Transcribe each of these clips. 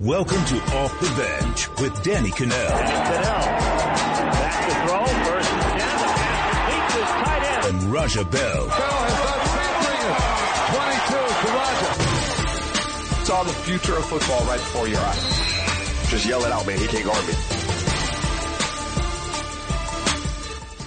Welcome to Off the Bench with Danny Kanell. Kanell back to throw, first and ten, the pass completes his tight end. And Raja Bell. Bell has done 22 to Raja. Saw the future of football right before your eyes. Just yell it out, man. He can't guard me.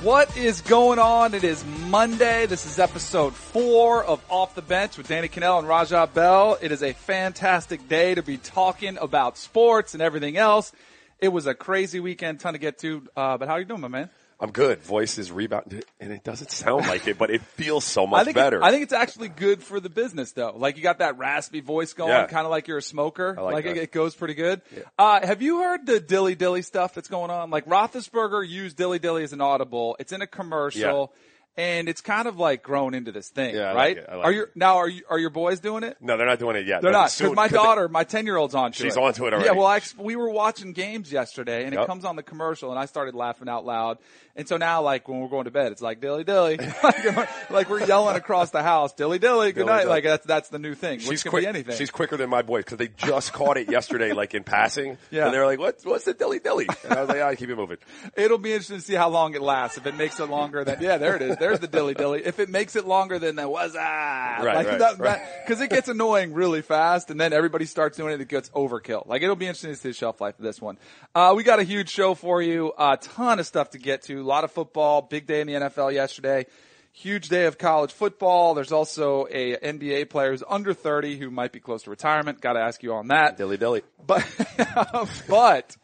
What is going on? It is Monday. This is episode four of Off the Bench with Danny Kanell and Raja Bell. It is a fantastic day to be talking about sports and everything else. It was a crazy weekend, ton to get to. Uh, but how are you doing, my man? I'm good. Voice is rebound, and it doesn't sound like it, but it feels so much I think better. It, I think it's actually good for the business, though. Like you got that raspy voice going, Yeah. kind of like you're a smoker. I like it, that. it goes pretty good. Uh, have you heard the dilly dilly stuff that's going on? Like Roethlisberger used dilly dilly as an audible. It's in a commercial. And it's kind of like grown into this thing, Yeah, like right? it. I like are it. your now are you are your boys doing it? no, they're not doing it yet. They're but not because my 'cause they- daughter, my ten year old's on. She's it. onto it already. Yeah, well, I, we were watching games yesterday, and it comes on the commercial, and I started laughing out loud. And so now, like when we're going to bed, it's like dilly dilly, like, like we're yelling across the house, dilly dilly, good Dilly night. dilly. Like that's that's the new thing. She's quick. be anything. She's quicker than my boys because they just caught it yesterday, like in passing. Yeah. And they're like, "What? What's the dilly dilly?" And I was like, "Ah, keep it moving." It'll be interesting to see how long it lasts. If it makes it longer than yeah, there it is. There's the dilly dilly. If it makes it longer than the was ah, Right, like right, that, right. because it gets annoying really fast, and then everybody starts doing it. It gets overkill. Like it'll be interesting to see the shelf life of this one. Uh, we got a huge show for you. A ton of stuff to get to. A lot of football. Big day in the NFL yesterday. Huge day of college football. There's also a NBA player who's under 30 who might be close to retirement. Got to ask you on that. Dilly dilly. But but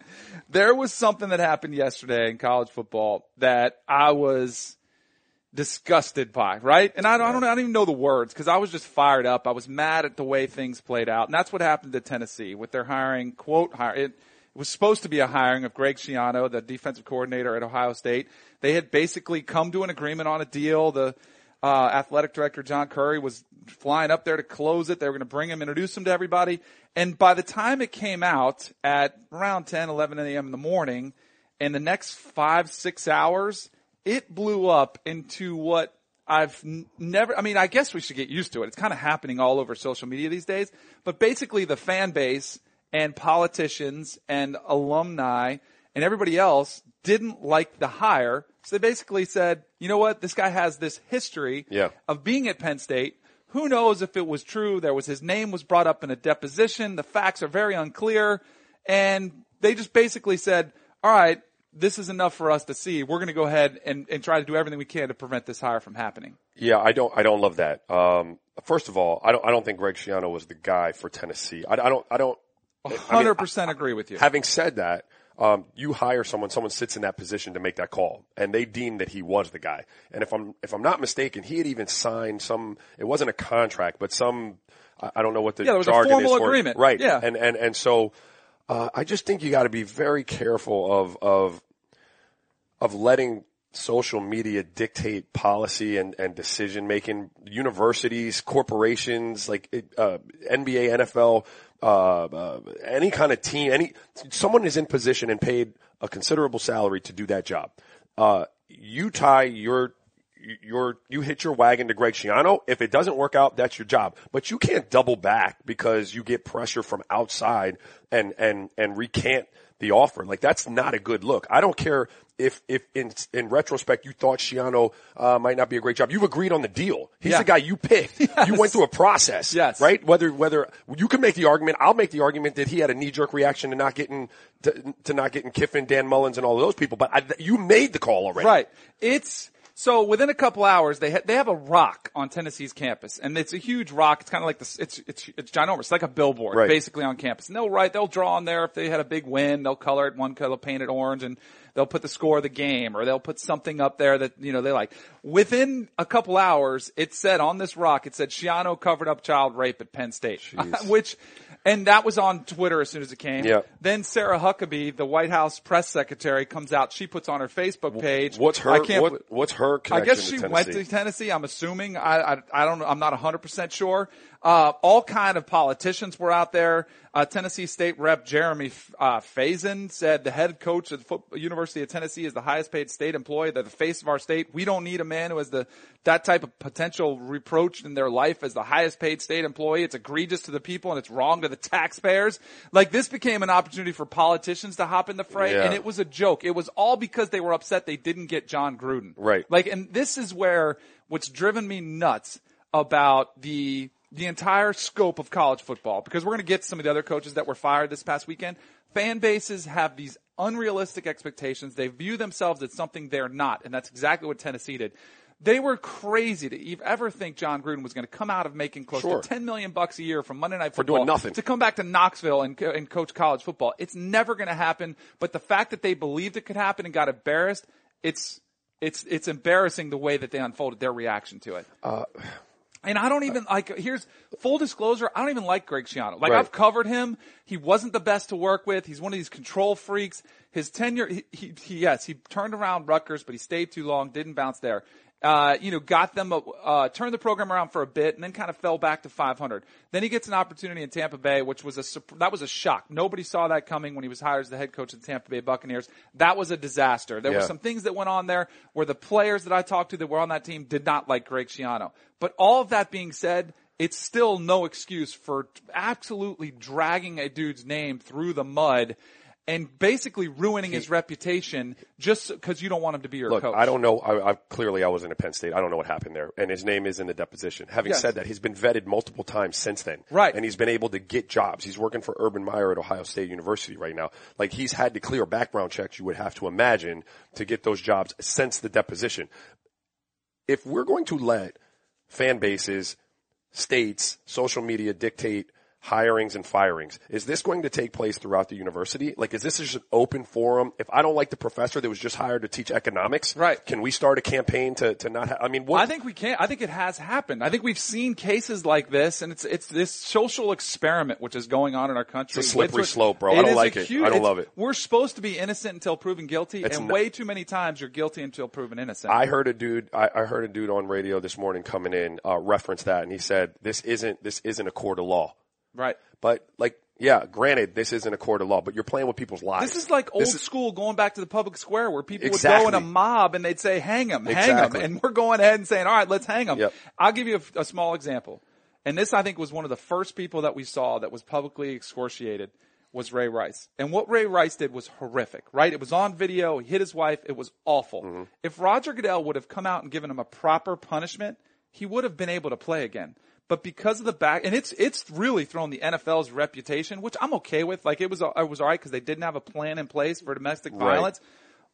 there was something that happened yesterday in college football that I was disgusted by, right? And I don't, I don't, I don't even know the words because I was just fired up. I was mad at the way things played out, and that's what happened to Tennessee with their hiring. Quote, hire it. It was supposed to be a hiring of Greg Schiano, the defensive coordinator at Ohio State. They had basically come to an agreement on a deal. The uh, athletic director John Currie was flying up there to close it. They were going to bring him, introduce him to everybody. And by the time it came out at around 10, 11 a.m. in the morning, in the next five, six hours, it blew up into what I've never, I mean, I guess we should get used to it. It's kind of happening all over social media these days. But basically the fan base and politicians and alumni and everybody else didn't like the hire. So they basically said, you know what? This guy has this history Yeah. of being at Penn State. Who knows if it was true? There was his name was brought up in a deposition. The facts are very unclear. And they just basically said, all right, this is enough for us to see. We're going to go ahead and, and try to do everything we can to prevent this hire from happening. Yeah, I don't. I don't love that. Um, first of all, I don't. I don't think Greg Schiano was the guy for Tennessee. I, I don't. I don't. Mean, 100% agree with you. Having said that, um, you hire someone, someone sits in that position to make that call, and they deem that he was the guy. And if I'm if I'm not mistaken, he had even signed some. It wasn't a contract, but some. I I don't know what the Yeah, there was a formal is for it. agreement. right? Yeah. and and and so uh, I just think you got to be very careful of of of letting social media dictate policy and, and decision making. Universities, corporations, like it, uh, NBA, NFL, uh, uh, any kind of team, any someone is in position and paid a considerable salary to do that job. Uh, you tie your your you hit your wagon to Greg Schiano. If it doesn't work out, that's your job. But you can't double back because you get pressure from outside and and and recant the offer. Like that's not a good look. I don't care if if in in retrospect you thought Schiano uh, might not be a great job. You've agreed on the deal. He's Yeah. the guy you picked. You went through a process. Yes. Right. Whether whether you can make the argument, I'll make the argument that he had a knee jerk reaction to not getting to, to not getting Kiffin, Dan Mullen, and all of those people. But I, you made the call already. Right. It's so within a couple hours they ha- they have a rock on Tennessee's campus, and it's a huge rock. It's kind of like this. It's it's it's ginormous. It's like a billboard, Right. basically on campus. And they'll write, they'll draw on there if they had a big win. They'll color it one color, paint it orange, and they'll put the score of the game, or they'll put something up there that you know they like. Within a couple hours, it said on this rock, it said Schiano covered up child rape at Penn State, which. And that was on Twitter as soon as it came. Yeah. Then Sarah Huckabee, the White House press secretary, comes out. She puts on her Facebook page. What's her I can't, what, what's her I guess she to went to Tennessee. I'm assuming. I, I, I don't. I'm not 100% sure. Uh, all kind of politicians were out there. Uh, Tennessee State Rep Jeremy uh, Faison said the head coach of the Fo- University of Tennessee is the highest paid state employee. They're the face of our state. We don't need a man who has the that type of potential reproach in their life as the highest paid state employee. It's egregious to the people and it's wrong to the taxpayers. Like this became an opportunity for politicians to hop in the fray, Yeah. and it was a joke. It was all because they were upset they didn't get Jon Gruden. Right. Like, and this is where what's driven me nuts about the the entire scope of college football because we're going to get to some of the other coaches that were fired this past weekend. Fan bases have these unrealistic expectations. They view themselves as something they're not, and that's exactly what Tennessee did. They were crazy to ev- ever think Jon Gruden was going to come out of making close Sure. to 10 million bucks a year from Monday Night For Football doing nothing. to come back to Knoxville and, and coach college football. It's never going to happen. But the fact that they believed it could happen and got embarrassed, it's it's it's embarrassing the way that they unfolded their reaction to it. Uh, and I don't even like. Here's full disclosure. I don't even like Greg Schiano. Like Right. I've covered him. He wasn't the best to work with. He's one of these control freaks. His tenure, he, he, he yes, he turned around Rutgers, but he stayed too long. Didn't bounce there. Uh, you know, got them, uh, uh, turned the program around for a bit and then kind of fell back to 500. Then he gets an opportunity in Tampa Bay, which was a, that was a shock. Nobody saw that coming when he was hired as the head coach of the Tampa Bay Buccaneers. That was a disaster. There were some things that went on there where the players that I talked to that were on that team did not like Greg Schiano. But all of that being said, it's still no excuse for absolutely dragging a dude's name through the mud and basically ruining his reputation just because you don't want him to be your Look, coach. I don't know. I, I clearly I wasn't at Penn State. I don't know what happened there, and his name is in the deposition. Having Yes. said that, he's been vetted multiple times since then, Right. And he's been able to get jobs. He's working for Urban Meyer at Ohio State University right now. Like he's had to clear background checks. You would have to imagine to get those jobs since the deposition. If we're going to let fan bases, states, social media dictate hirings and firings. Is this going to take place throughout the university? Like, is this just an open forum? If I don't like the professor that was just hired to teach economics, Right. Can we start a campaign to, to not have, I mean, what? I think we can. I think it has happened. I think we've seen cases like this, and it's it's this social experiment which is going on in our country. It's a slippery slope, bro. I don't like it. huge- I don't love it. We're supposed to be innocent until proven guilty, It's and not- way too many times you're guilty until proven innocent. I heard a dude, I, I heard a dude on radio this morning coming in, uh, reference that and he said, this isn't, this isn't a court of law. Right. But like, yeah, granted, this isn't a court of law, but you're playing with people's lives. This is like old is- school going back to the public square where people would go in a mob and they'd say, hang him, hang him. Exactly. And we're going ahead and saying, all right, let's hang him. Yep. I'll give you a, a small example. And this, I think, was one of the first people that we saw that was publicly excoriated was Ray Rice. And what Ray Rice did was horrific, right? It was on video. He hit his wife. It was awful. Mm-hmm. If Roger Goodell would have come out and given him a proper punishment, he would have been able to play again. But because of the back, and it's it's really thrown the NFL's reputation, which I'm okay with. Like it was it was all right because they didn't have a plan in place for domestic Right. violence.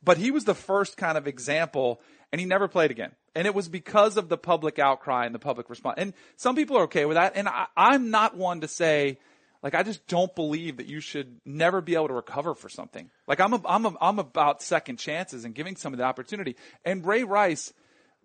But he was the first kind of example, and he never played again. And it was because of the public outcry and the public response. And some people are okay with that. And I, I'm not one to say, like, I just don't believe that you should never be able to recover for something. Like, I'm a, I'm a, I'm about second chances and giving some of the opportunity. And Ray Rice,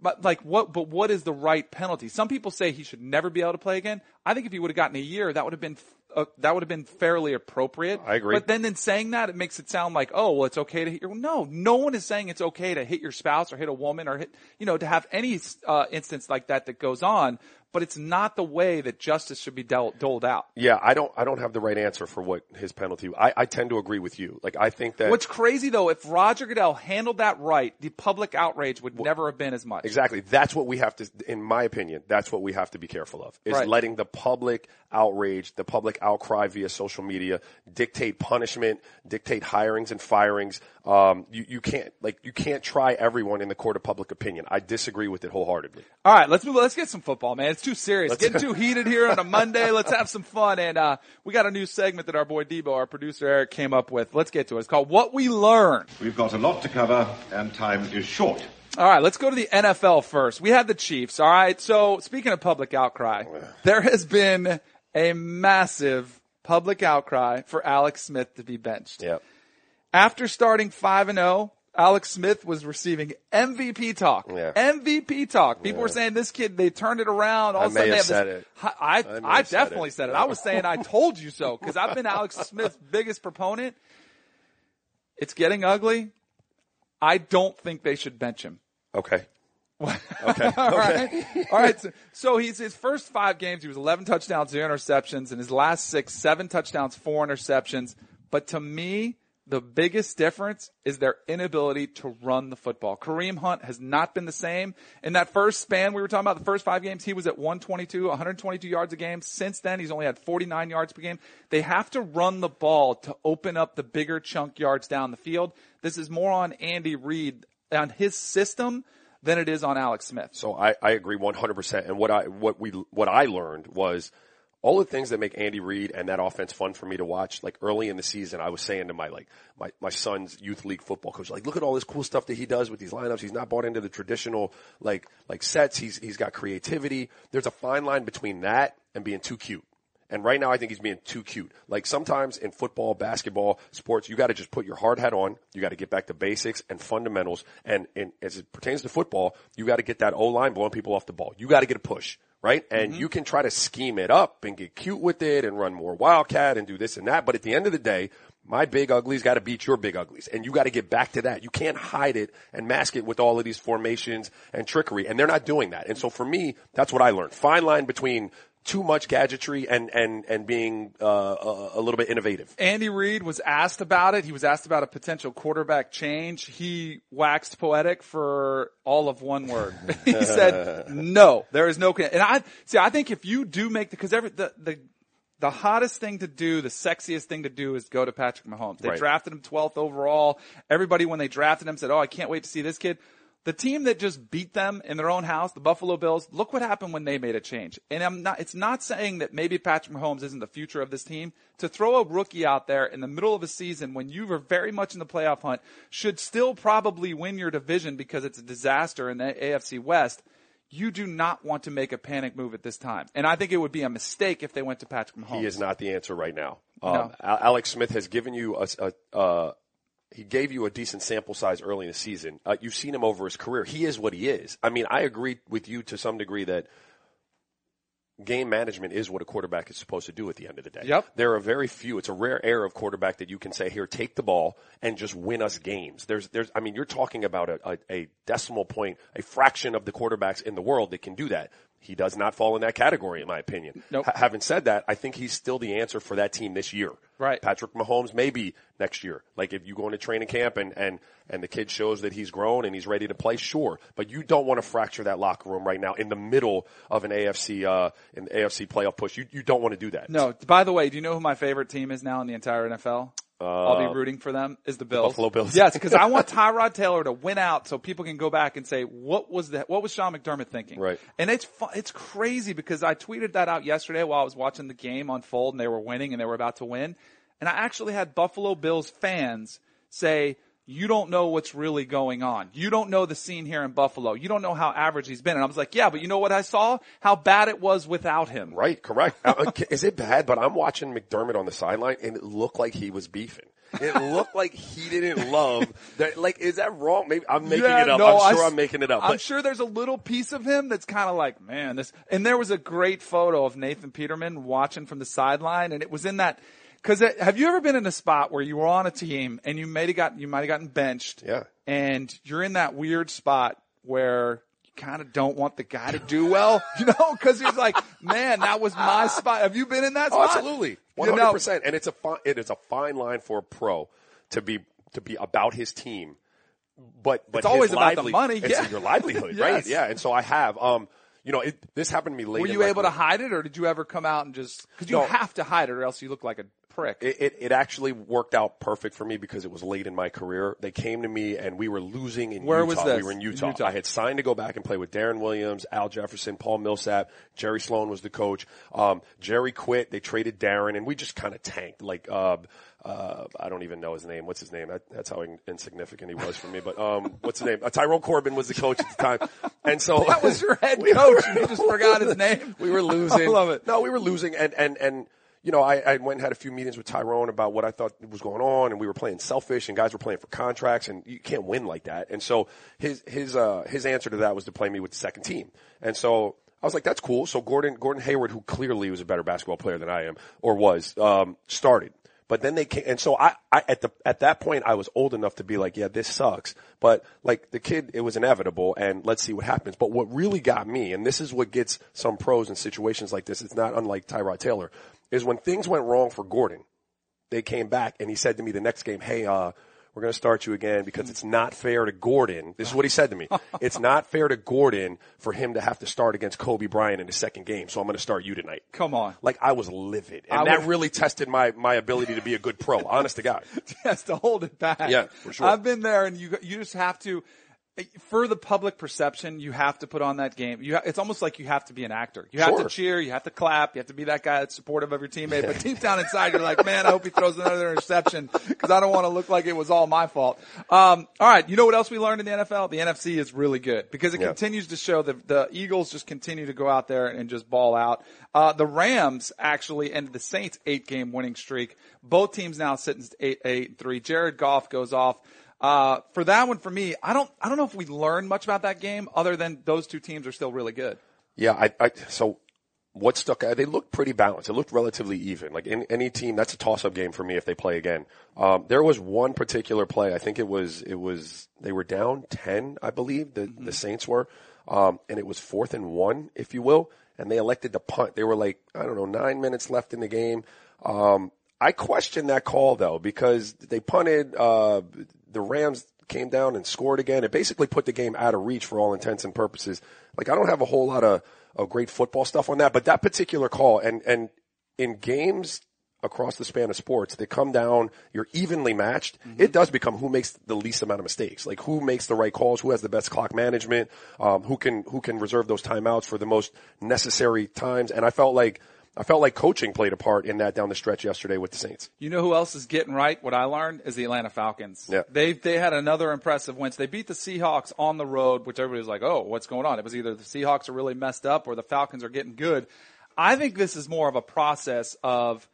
but like what, but what is the right penalty? Some people say he should never be able to play again. I think if he would have gotten a year, that would have been, uh, that would have been fairly appropriate. I agree. But then in saying that, it makes it sound like, oh, well, it's okay to hit your, no, no one is saying it's okay to hit your spouse or hit a woman or hit, you know, to have any, uh, instance like that that goes on. But it's not the way that justice should be dealt, doled out. yeah, I don't, I don't have the right answer for what his penalty. I, I tend to agree with you. Like, I think that What's crazy though, if Roger Goodell handled that right, the public outrage would never have been as much. Exactly. That's what we have to, in my opinion, that's what we have to be careful of is Right. letting the public outrage, the public outcry via social media dictate punishment, dictate hirings and firings. Um, you, you can't, like, you can't try everyone in the court of public opinion. I disagree with it wholeheartedly. All right, let's move. Let's get some football, man. It's too serious. Getting too heated here on a Monday. Let's have some fun. And uh, we got a new segment that our boy Debo, our producer Eric, came up with. Let's get to it. It's called "What We Learned." We've got a lot to cover and time is short. All right, let's go to the NFL first. We had the Chiefs. All right. So speaking of public outcry, there has been a massive public outcry for Alex Smith to be benched. Yeah. After starting 5 and 0, Alex Smith was receiving MVP talk. Yeah. MVP talk. People were saying this kid, they turned it around. All I of a sudden they have said this, it. I, I, I have said definitely it. said it. I was saying I told you so because I've been Alex Smith's biggest proponent. It's getting ugly. I don't think they should bench him. Okay. Okay. All right. All right. So, so he's his first five games, he was 11 touchdowns, zero interceptions. In his last six, seven touchdowns, four interceptions. But to me, the biggest difference is their inability to run the football. Kareem Hunt has not been the same. In that first span we were talking about, the first five games, he was at 122, 122 yards a game. Since then, he's only had 49 yards per game. They have to run the ball to open up the bigger chunk yards down the field. This is more on Andy Reid, on his system than it is on Alex Smith. So I, I agree 100%. And what I, what we, what I learned was all the things that make Andy Reid and that offense fun for me to watch, like early in the season, I was saying to my, like, my, my son's youth league football coach, like, look at all this cool stuff that he does with these lineups. He's not bought into the traditional, like, like sets. He's, he's got creativity. There's a fine line between that and being too cute. And right now I think he's being too cute. Like sometimes in football, basketball, sports, you gotta just put your hard hat on. You gotta get back to basics and fundamentals. And, and as it pertains to football, you gotta get that O-line blowing people off the ball. You gotta get a push, right? And mm-hmm. you can try to scheme it up and get cute with it and run more wildcat and do this and that. But at the end of the day, my big uglies got to beat your big uglies, and you got to get back to that. You can't hide it and mask it with all of these formations and trickery, and they're not doing that. And so for me, that's what I learned. Fine line between too much gadgetry and and and being uh, a, a little bit innovative. Andy Reid was asked about it. He was asked about a potential quarterback change. He waxed poetic for all of one word. he said, "No, there is no." con-" And I see. I think if you do make the because every the the the hottest thing to do, the sexiest thing to do is go to Patrick Mahomes. They Right. drafted him 12th overall. Everybody when they drafted him said, "Oh, I can't wait to see this kid." The team that just beat them in their own house, the Buffalo Bills, look what happened when they made a change. And I'm not, it's not saying that maybe Patrick Mahomes isn't the future of this team. To throw a rookie out there in the middle of a season when you were very much in the playoff hunt should still probably win your division because it's a disaster in the AFC West. You do not want to make a panic move at this time. And I think it would be a mistake if they went to Patrick Mahomes. He is not the answer right now. Um, No. Alex Smith has given you a, a uh, he gave you a decent sample size early in the season. Uh, you've seen him over his career. He is what he is. I mean, I agree with you to some degree that game management is what a quarterback is supposed to do at the end of the day. Yep. There are very few. It's a rare air of quarterback that you can say, here, take the ball and just win us games. There's, there's, I mean, you're talking about a, a, a decimal point, a fraction of the quarterbacks in the world that can do that. He does not fall in that category, in my opinion. Nope. Ha- having said that, I think he's still the answer for that team this year. Right. Patrick Mahomes maybe next year. Like if you go into training camp and, and, and the kid shows that he's grown and he's ready to play, sure. But you don't want to fracture that locker room right now in the middle of an AFC, uh, an AFC playoff push. You, you don't want to do that. No, by the way, do you know who my favorite team is now in the entire NFL? I'll be uh, rooting for them is the Bills. Buffalo Bills. Yes, because I want Tyrod Taylor to win out so people can go back and say what was that? What was Sean McDermott thinking? Right. And it's fu- it's crazy because I tweeted that out yesterday while I was watching the game unfold and they were winning and they were about to win, and I actually had Buffalo Bills fans say. You don't know what's really going on. You don't know the scene here in Buffalo. You don't know how average he's been. And I was like, yeah, but you know what I saw? How bad it was without him. Right, correct. Uh, Is it bad? But I'm watching McDermott on the sideline and it looked like he was beefing. It looked like he didn't love that. Like, is that wrong? Maybe I'm making Yeah, it up. no, I'm sure I I'm making it up. I'm But sure there's a little piece of him that's kind of like, man, this. And there was a great photo of Nathan Peterman watching from the sideline, and it was in that. Because have you ever been in a spot where you were on a team and you might have got you might have gotten benched, Yeah. and you're in that weird spot where you kind of don't want the guy to do well, you know? Because he's like, man, that was my spot. Have you been in that Oh, spot? absolutely, one hundred percent. And it's a fine, it is a fine line for a pro to be to be about his team, but but It's always about the money, It's yeah. your livelihood, right? Yeah. And so I have, um, you know, it, this happened to me late. Were you able to hide it, or did you ever come out and just? Because you No. have to hide it, or else you look like a prick. It, it, it actually worked out perfect for me because it was late in my career. They came to me and we were losing in Where Utah. was this? We were in In Utah. Utah. I had signed to go back and play with Deron Williams, Al Jefferson, Paul Millsap, Jerry Sloan was the coach. Um, Jerry quit. They traded Deron and we just kind of tanked. Like, uh, uh, I don't even know his name. What's his name? That, that's how in- insignificant he was for me. But, um, what's his name? Uh, Tyrone Corbin was the coach at the time. And so that was your head coach, and you just forgot his name. we were losing. I love it. No, we were losing, and and and you know, I, I went and had a few meetings with Tyrone about what I thought was going on, and we were playing selfish, and guys were playing for contracts, and you can't win like that. And so his his uh his answer to that was to play me with the second team, and so. I was like, that's cool. So Gordon, Gordon Hayward, who clearly was a better basketball player than I am, or was, um, started But then they came, and so I, I, at the, at that point, I was old enough to be like, yeah, this sucks. But like the kid, it was inevitable and let's see what happens. But what really got me, and this is what gets some pros in situations like this, it's not unlike Tyrod Taylor, is when things went wrong for Gordon, they came back and he said to me the next game, hey, uh, we're going to start you again because it's not fair to Gordon. This is what he said to me. it's not fair to Gordon for him to have to start against Kobe Bryant in the second game. So I'm going to start you tonight. Come on. Like I was livid and I that would- really tested my, my ability to be a good pro. honest to God. has to hold it back. Yeah, for sure. I've been there, and you you just have to. For the public perception, you have to put on that game. You ha- it's almost like you have to be an actor. You have Sure. to cheer, you have to clap, you have to be that guy that's supportive of your teammate. But deep down inside, you're like, man, I hope he throws another interception because I don't want to look like it was all my fault. Um, all right, you know what else we learned in the NFL? The NFC is really good because it Yeah. continues to show that the Eagles just continue to go out there and just ball out. Uh, the Rams actually ended the Saints eight game winning streak. Both teams now sitting eight, eight, and three. Jared Goff goes off. Uh, for that one, for me, I don't, I don't know if we learned much about that game other than those two teams are still really good. Yeah, I, I so what stuck out? They looked pretty balanced. It looked relatively even. Like any, any team, that's a toss-up game for me if they play again. Um, there was one particular play. I think it was it was they were down ten, I believe the the Saints were, um, and it was fourth and one, if you will, and they elected to punt. They were like I don't know nine minutes left in the game. Um, I question that call though because they punted. Uh, the Rams came down and scored again. It basically put the game out of reach for all intents and purposes. Like I don't have a whole lot of, of great football stuff on that, but that particular call and, and in games across the span of sports, they come down, you're evenly matched. It does become who makes the least amount of mistakes, like who makes the right calls, who has the best clock management, um, who can, who can reserve those timeouts for the most necessary times. And I felt like, I felt like coaching played a part in that down the stretch yesterday with the Saints. You know who else is getting right? What I learned is the Atlanta Falcons. Yeah. They they had another impressive win. They beat the Seahawks on the road, which everybody was like, "Oh, what's going on?" It was either the Seahawks are really messed up or the Falcons are getting good. I think this is more of a process of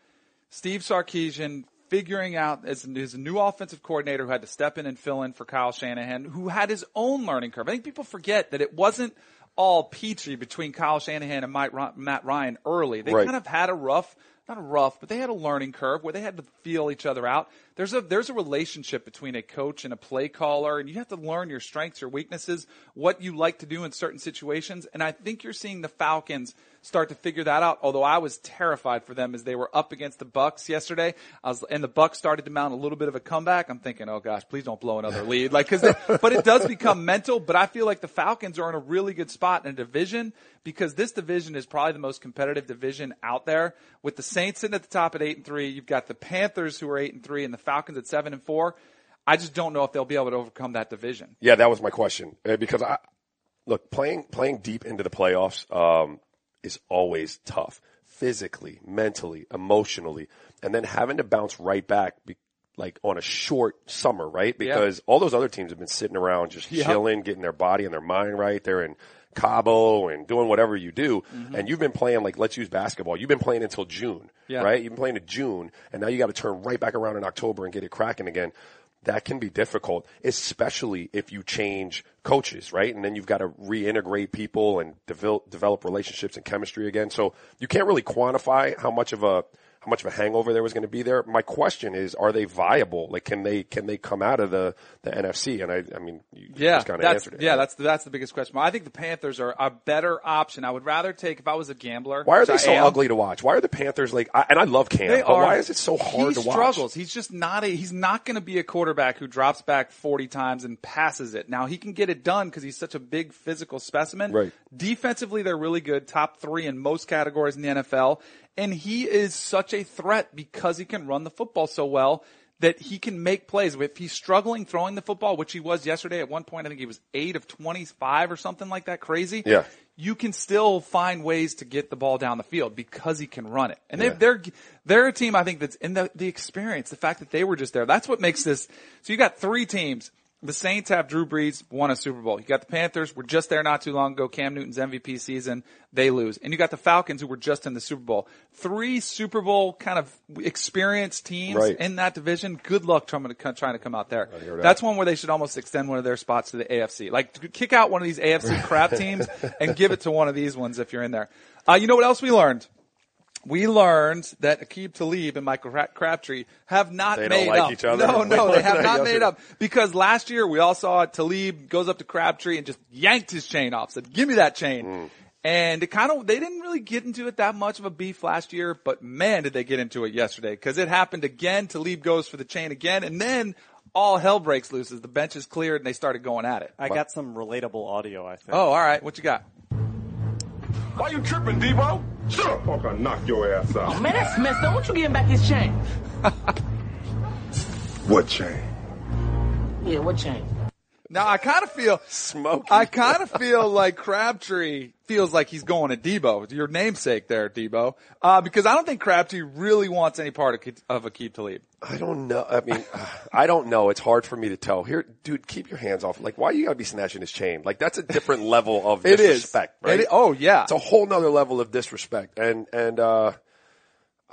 Steve Sarkisian figuring out as his new offensive coordinator who had to step in and fill in for Kyle Shanahan, who had his own learning curve. I think people forget that it wasn't all peachy between Kyle Shanahan and Matt Ryan early. They Right. kind of had a rough, not a rough, but they had a learning curve where they had to feel each other out. There's a there's a relationship between a coach and a play caller, and you have to learn your strengths, your weaknesses, what you like to do in certain situations. And I think you're seeing the Falcons start to figure that out. Although I was terrified for them as they were up against the Bucks yesterday, I was, and the Bucks started to mount a little bit of a comeback. I'm thinking, oh gosh, please don't blow another lead, like because. But it does become mental. But I feel like the Falcons are in a really good spot in a division because this division is probably the most competitive division out there. With the Saints sitting at the top at eight and three, you've got the Panthers who are eight and three, and the Falcons at seven and four. I just don't know if they'll be able to overcome that division. Yeah, that was my question Uh, because I look playing playing deep into the playoffs um, is always tough, physically, mentally, emotionally, and then having to bounce right back. Be, like on a short summer, right? Because all those other teams have been sitting around just Yeah. chilling, getting their body and their mind right. They're in Cabo and doing whatever you do. Mm-hmm. And you've been playing like, let's use basketball. You've been playing until June, Yeah. right? You've been playing in June and now you got to turn right back around in October and get it cracking again. That can be difficult, especially if you change coaches, right? And then you've got to reintegrate people and develop, develop relationships and chemistry again. So you can't really quantify how much of a, how much of a hangover there was going to be there. My question is, are they viable? Like, can they, can they come out of the, the NFC? And I, I mean, you Yeah, just kind of that's answered it. yeah, that's the, that's the biggest question. I think the Panthers are a better option. I would rather take if I was a gambler. Why are they I so am, ugly to watch? Why are the Panthers like? I, and I love Cam, but are. why is it so hard he to watch? He struggles. He's just not a. He's not going to be a quarterback who drops back forty times and passes it. Now he can get it done because he's such a big physical specimen. Right. Defensively, they're really good, top three in most categories in the NFL, and he is such a threat because he can run the football so well. That he can make plays. If he's struggling throwing the football, which he was yesterday at one point, I think he was eight of 25 or something like that crazy. Yeah. You can still find ways to get the ball down the field because he can run it. And Yeah. they're, they're a team I think that's in the, the experience, the fact that they were just there. That's what makes this. So you got three teams. The Saints have Drew Brees, won a Super Bowl. You got the Panthers, were just there not too long ago. Cam Newton's MVP season, they lose. And you got the Falcons who were just in the Super Bowl. Three Super Bowl kind of experienced teams Right. in that division. Good luck trying to, trying to come out there. that. That's one where they should almost extend one of their spots to the AFC. Like kick out one of these AFC crap teams and give it to one of these ones if you're in there. Uh, you know what else we learned? We learned that Aqib Talib and Michael Crabtree have not They don't made like up. each other? No, no, they have not made up because last year we all saw Talib goes up to Crabtree and just yanked his chain off. Said, "Give me that chain." Mm. And it kind of, they didn't really get into it that much of a beef last year, but man, did they get into it yesterday because it happened again. Talib goes for the chain again and then all hell breaks loose as the bench is cleared and they started going at it. I got some relatable audio, I think. Oh, all right. What you got? Why you tripping, Debo? Shut up, punk! I knock your ass out. Oh, Man, that's messed up. Won't you give him back his chain? What chain? Yeah, what chain? Now I kind of feel, Smoky. I kind of feel like Crabtree feels like he's going to Debo, your namesake there, Debo, uh, because I don't think Crabtree really wants any part of, Ke- of Aqib Talib. I don't know. I mean, I don't know. It's hard for me to tell. Here, dude, keep your hands off. Like, why you gotta be snatching his chain? Like, that's a different level of It is. disrespect, right? It oh, yeah. It's a whole nother level of disrespect. And, and, uh,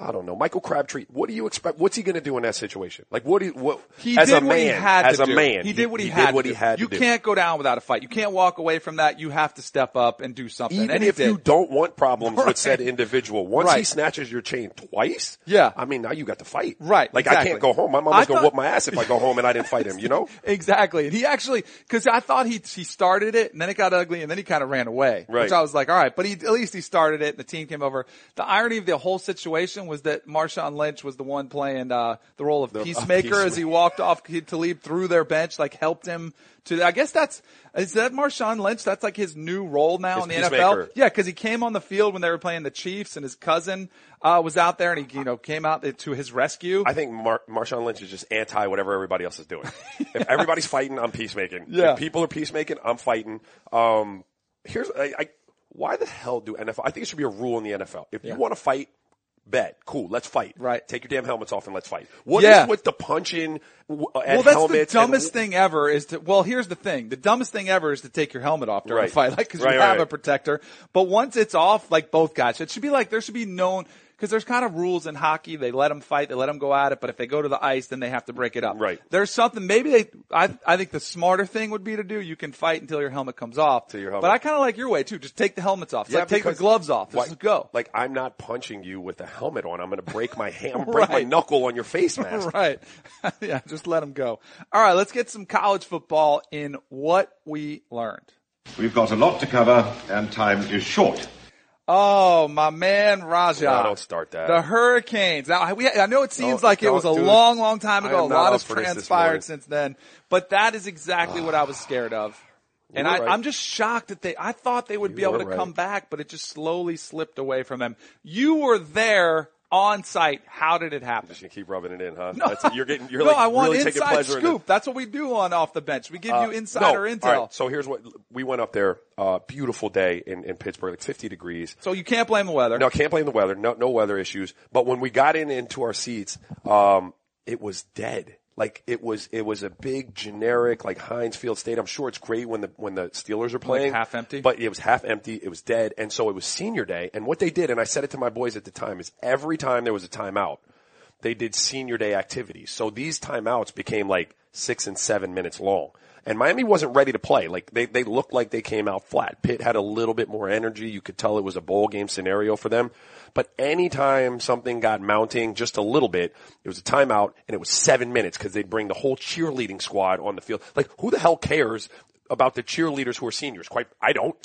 I don't know. Michael Crabtree, what do you expect? What's he going to do in that situation? Like, what do you, what, He as did a man, what he had as to a do. man, He did what he, had. did what to he do. had You do. can't go down without a fight. You can't walk away from that. You have to step up and do something. Even and he if you don't want problems Right. with said individual, once he snatches your chain twice, Yeah. I mean, now you got to fight. Right, Like, I can't go home. My I mama's going to whoop my ass if I go home and I didn't fight him, you know? Exactly. And he actually, cause I thought he, he started it and then it got ugly and then he kind of ran away. Right. Which I was like, all right, but he, at least he started it and the team came over. The irony of the whole situation was that Marshawn Lynch was the one playing, uh, the role of The- uh, peacemaker as he walked off to leave through their bench, like helped him to, I guess that's, is that Marshawn Lynch? That's like his new role now His in the peacemaker. NFL? Yeah, cause he came on the field when they were playing the Chiefs and his cousin, uh, was out there and he, you know, came out to his rescue. I think Mar- Marshawn Lynch is just anti whatever everybody else is doing. if everybody's fighting, I'm peacemaking. Yeah. If people are peacemaking, I'm fighting. Um, here's, I, I, why the hell do NFL, I think it should be a rule in the NFL. If you want to fight, bet. Cool. Let's fight. Right. Take your damn helmets off and let's fight. What is Yeah. with the punching uh, well, that's helmets the and- dumbest thing ever is to, well, here's the thing. The dumbest thing ever is to take your helmet off during Right. a fight, like, cause Right, you right, have a protector. But once it's off, like both guys, it should be like, there should be known, cause there's kind of rules in hockey. They let them fight, they let them go at it, but if they go to the ice, then they have to break it up. Right. There's something, maybe they, I, I think the smarter thing would be to do, you can fight until your helmet comes off. To your helmet- But I kind of like your way too. Just take the helmets off. It's Yeah, like take the gloves off. Why- Let's go. Like I'm not punching you with a helmet on. I'm going to break my hand, break my knuckle on your face mask. Right. yeah, just let them go. All right, let's get some college football in what we learned. We've got a lot to cover, and time is short. Oh, my man Raja. No, don't start that. The Hurricanes. Now, I- we, I know it seems like it was a dude. long, long time ago. A lot has for this this transpired since then, but that is exactly what I was scared of. And I, right. I'm just shocked that they, I thought they would You be able to right. come back, but it just slowly slipped away from them. You were there on site. How did it happen? Just gonna keep rubbing it in, huh? No, That's, you're getting, you're no, like I want really inside scoop. That's what we do on off the bench. We give Uh, you insider no. intel. All right, so here's what we went up there. Uh, beautiful day in, in Pittsburgh, like 50 degrees. So you can't blame the weather. No, can't blame the weather. No, no weather issues. But when we got in into our seats, um, it was dead. Like it was, it was a big generic like Heinz Field Stadium. I'm sure it's great when the when the Steelers are playing, half empty? But it was half empty. It was dead, and so it was Senior Day. And what they did, and I said it to my boys at the time, is every time there was a timeout, they did Senior Day activities. So these timeouts became like six and seven minutes long. And Miami wasn't ready to play. Like they, they looked like they came out flat. Pitt had a little bit more energy. You could tell it was a bowl game scenario for them. But anytime something got mounting just a little bit, it was a timeout and it was seven minutes because they'd bring the whole cheerleading squad on the field. Like who the hell cares about the cheerleaders who are seniors? Quite, I don't.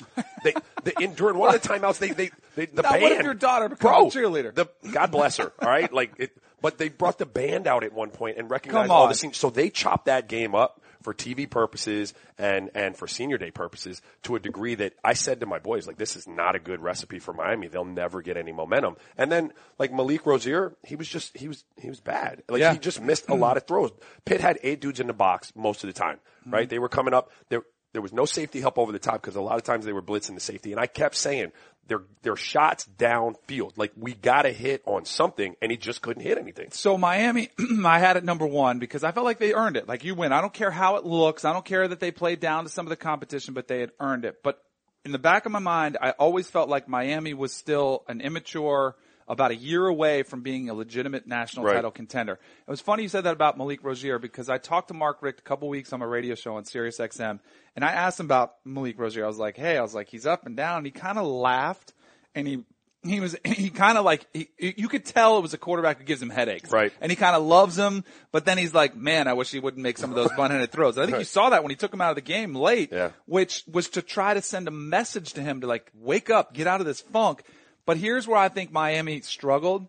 They, they in, during one of the timeouts, they, they, they the Now, band. what if your daughter becomes Bro, a cheerleader? The, God bless her. All right. Like it, but they brought the band out at one point and recognized all the seniors. So they chopped that game up for TV purposes and, and for senior day purposes to a degree that I said to my boys, like, this is not a good recipe for Miami. They'll never get any momentum. And then, like, Malik Rosier, he was just, he was, he was bad. Like, Yeah. he just missed a lot of throws. Pitt had eight dudes in the box most of the time, mm-hmm. right? They were coming up. There, there was no safety help over the top because a lot of times they were blitzing the safety. And I kept saying, their, their shots downfield. Like, we gotta hit on something and he just couldn't hit anything. So Miami, I had it number one because I felt like they earned it. Like you win. I don't care how it looks. I don't care that they played down to some of the competition, but they had earned it. But in the back of my mind, I always felt like Miami was still an immature, about a year away from being a legitimate national Right. title contender. It was funny you said that about Malik Rosier because I talked to Mark Richt a couple weeks on my radio show on Sirius XM and I asked him about Malik Rosier. I was like, Hey, I was like, he's up and down. And he kind of laughed and he, he was he kind of like he, you could tell it was a quarterback who gives him headaches, Right. And he kind of loves him, but then he's like, man, I wish he wouldn't make some of those bun-headed throws. I think you saw that when he took him out of the game late, Yeah. which was to try to send a message to him to like wake up, get out of this funk. But here's where I think Miami struggled.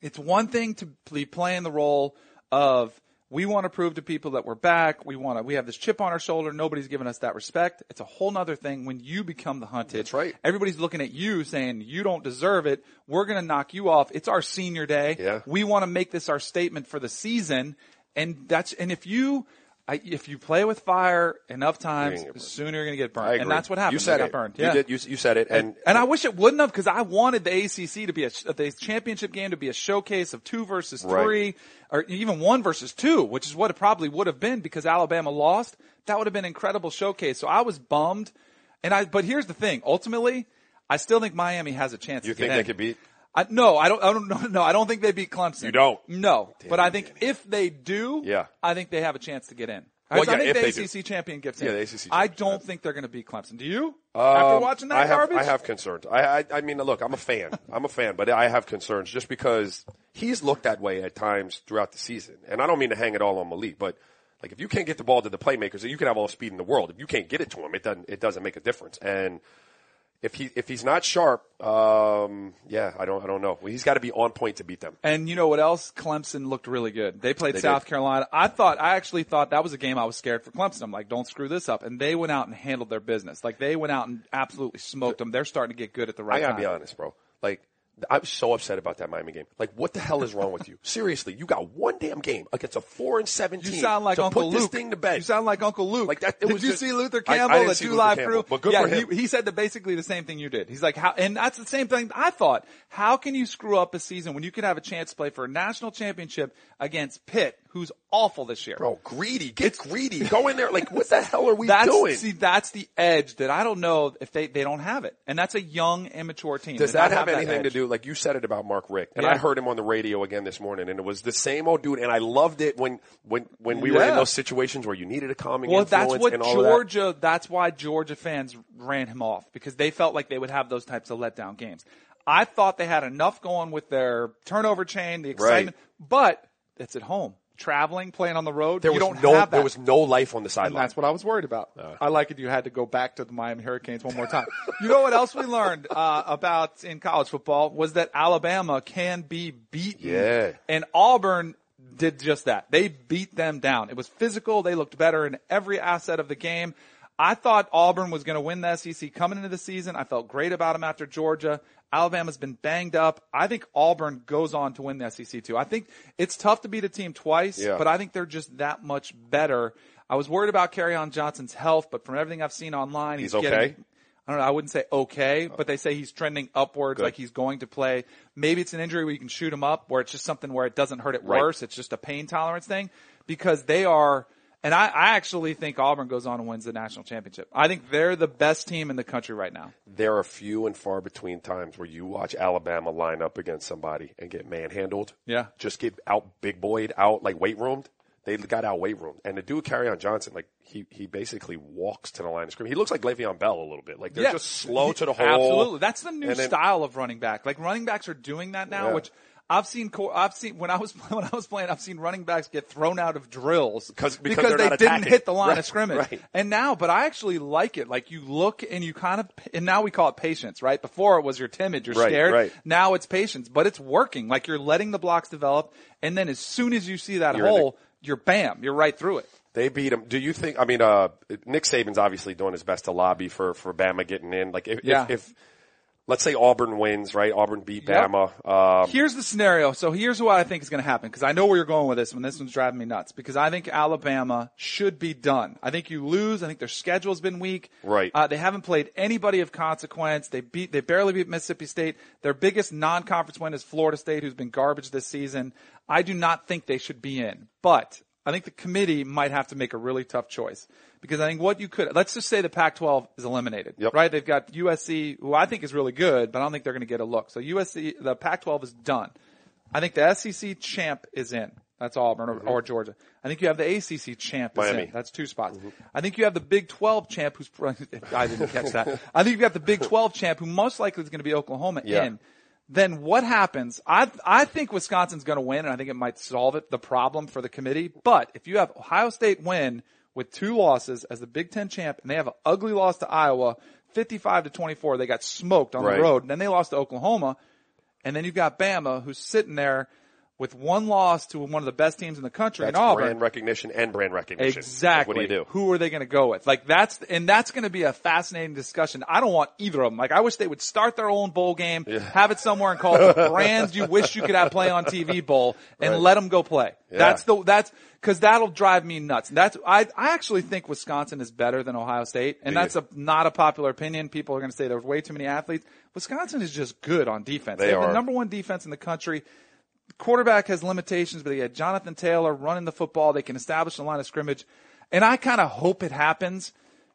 It's one thing to be playing the role of we want to prove to people that we're back. We want to, we have this chip on our shoulder. Nobody's giving us that respect. It's a whole nother thing when you become the hunted. That's right. Everybody's looking at you saying you don't deserve it. We're going to knock you off. It's our senior day. Yeah. We want to make this our statement for the season. And that's, and if you, I, if you play with fire enough times, get sooner you're going to get burned. And that's what happened. You said got it. burned. You Yeah. did. You, you said it. And And I wish it wouldn't have because I wanted the ACC to be a the championship game to be a showcase of two versus Right. three, or even one versus two, which is what it probably would have been because Alabama lost. That would have been an incredible showcase. So I was bummed. And I, but here's the thing. Ultimately, I still think Miami has a chance. you to think they could beat? I, no, I don't. I don't. No, no, I don't think they beat Clemson. You don't? No, Damn but I think Danny. if they do, Yeah. I think they have a chance to get in. Well, I think the ACC champion gets in. Yeah, the ACC I don't think they're going to beat Clemson. Do you? After Um, watching that I have, garbage, I have concerns. I, I, I mean, look, I'm a fan. I'm a fan, but I have concerns just because he's looked that way at times throughout the season. And I don't mean to hang it all on Malik, but like if you can't get the ball to the playmakers, you can have all the speed in the world. If you can't get it to him, it doesn't, it doesn't make a difference. And if he, if he's not sharp, um, yeah, I don't, I don't know. Well, he's got to be on point to beat them. And you know what else? Clemson looked really good. They played They South did. Carolina. I thought, I actually thought that was a game I was scared for Clemson. I'm like, don't screw this up. And they went out and handled their business. Like they went out and absolutely smoked them. They're starting to get good at the right I gotta time. be honest, bro. Like, I'm so upset about that Miami game. Like, what the hell is wrong with you? Seriously, you got one damn game against a four and seventeen. You sound like to Uncle put Luke. this thing to bed. You sound like Uncle Luke. Like that- it did was you just- see Luther I- I Campbell, didn't the Two Luther Live Campbell, crew? but good yeah, for him. He, he said that basically the same thing you did. He's like, how, and that's the same thing I thought. How can you screw up a season when you could have a chance to play for a national championship against Pitt, who's awful this year? Bro, greedy. Get greedy. Go in there. Like, what the hell are we that's, doing? See, that's the edge that I don't know if they, they don't have it. And that's a young, immature team. Does that have anything to do? Like you said it about Mark Richt, and Yeah. I heard him on the radio again this morning, and it was the same old dude. And I loved it when when when we were in those situations where you needed a calming Well, influence that's what and all of that. Georgia. That's why Georgia fans ran him off because they felt like they would have those types of letdown games. I thought they had enough going with their turnover chain, the excitement, but it's at home, traveling, playing on the road. There you was don't no have that. there was no life on the and sideline. that's what I was worried about. I like it. You had to go back to the Miami Hurricanes one more time. you know what else we learned uh, about in college football was that Alabama can be beaten. Yeah. And Auburn did just that. They beat them down. It was physical. They looked better in every asset of the game. I thought Auburn was going to win the SEC coming into the season. I felt great about them after Georgia. Alabama's been banged up. I think Auburn goes on to win the SEC too. I think it's tough to beat a team twice, Yeah. but I think they're just that much better. I was worried about on Johnson's health, but from everything I've seen online, he's, He's okay? getting I don't know. I wouldn't say okay, oh. but they say he's trending upwards, Good. like he's going to play. Maybe it's an injury where you can shoot him up, where it's just something where it doesn't hurt it Right. worse. It's just a pain tolerance thing because they are. And I, I actually think Auburn goes on and wins the national championship. I think they're the best team in the country right now. there are few and far between times where you watch Alabama line up against somebody and get manhandled. Yeah. Just get out big boyed out like weight roomed. They got out weight roomed. And the dude Kerryon Johnson, like he, he basically walks to the line of scrimmage. He looks like Le'Veon Bell a little bit. Like they're Yeah. just slow to the hole. Absolutely, that's the new then- style of running back. Like running backs are doing that now, Yeah. which I've seen. I've seen when I was when I was playing. I've seen running backs get thrown out of drills because they're they didn't hit the line Right, of scrimmage. right. And now, but I actually like it. Like you look and you kind of, and now we call it patience, right? Before it was you're timid, you're Right, scared. right. Now it's patience, but it's working. Like you're letting the blocks develop, and then as soon as you see that You're in the- hole, you're bam, you're right through it. They beat him. Do you think? I mean, uh, Nick Saban's obviously doing his best to lobby for for Bama getting in. Like, if, Yeah. if, if let's say Auburn wins, right? Auburn beat Yep. Bama. Um, Here's the scenario. So here's what I think is going to happen because I know where you're going with this, and this one's driving me nuts because I think Alabama should be done. I think you lose. I think their schedule's been weak. Right. Uh, they haven't played anybody of consequence. They beat. They barely beat Mississippi State. Their biggest non-conference win is Florida State, who's been garbage this season. I do not think they should be in, but I think the committee might have to make a really tough choice because I think what you could let's just say the Pac-12 is eliminated, Yep. right? They've got USC, who I think is really good, but I don't think they're going to get a look. So USC, the Pac-12 is done. I think the SEC champ is in. That's Auburn or, mm-hmm. or Georgia. I think you have the ACC champ. is Miami. in. That's two spots. Mm-hmm. I think you have the Big 12 champ who's, I didn't catch that. I think you've got the Big 12 champ who most likely is going to be Oklahoma Yeah. in. Then what happens? I, I think Wisconsin's going to win and I think it might solve it, the problem for the committee. But if you have Ohio State win with two losses as the Big Ten champ and they have an ugly loss to Iowa, 55 to 24, they got smoked on Right. the road and then they lost to Oklahoma. And then you've got Bama who's sitting there with one loss to one of the best teams in the country That's in Auburn. brand recognition and brand recognition. Exactly. What do you do? Who are they going to go with? Like that's and that's going to be a fascinating discussion. I don't want either of them. Like I wish they would start their own bowl game, have it somewhere and call it the brands you wish you could have play on TV bowl, and Right. let them go play. Yeah. That's the that's because that'll drive me nuts. That's I I actually think Wisconsin is better than Ohio State, and that's a not a popular opinion. People are going to say there's way too many athletes. Wisconsin is just good on defense. They have are. the number one defense in the country quarterback has limitations, but they had Jonathan Taylor running the football. They can establish the line of scrimmage. And I kind of hope it happens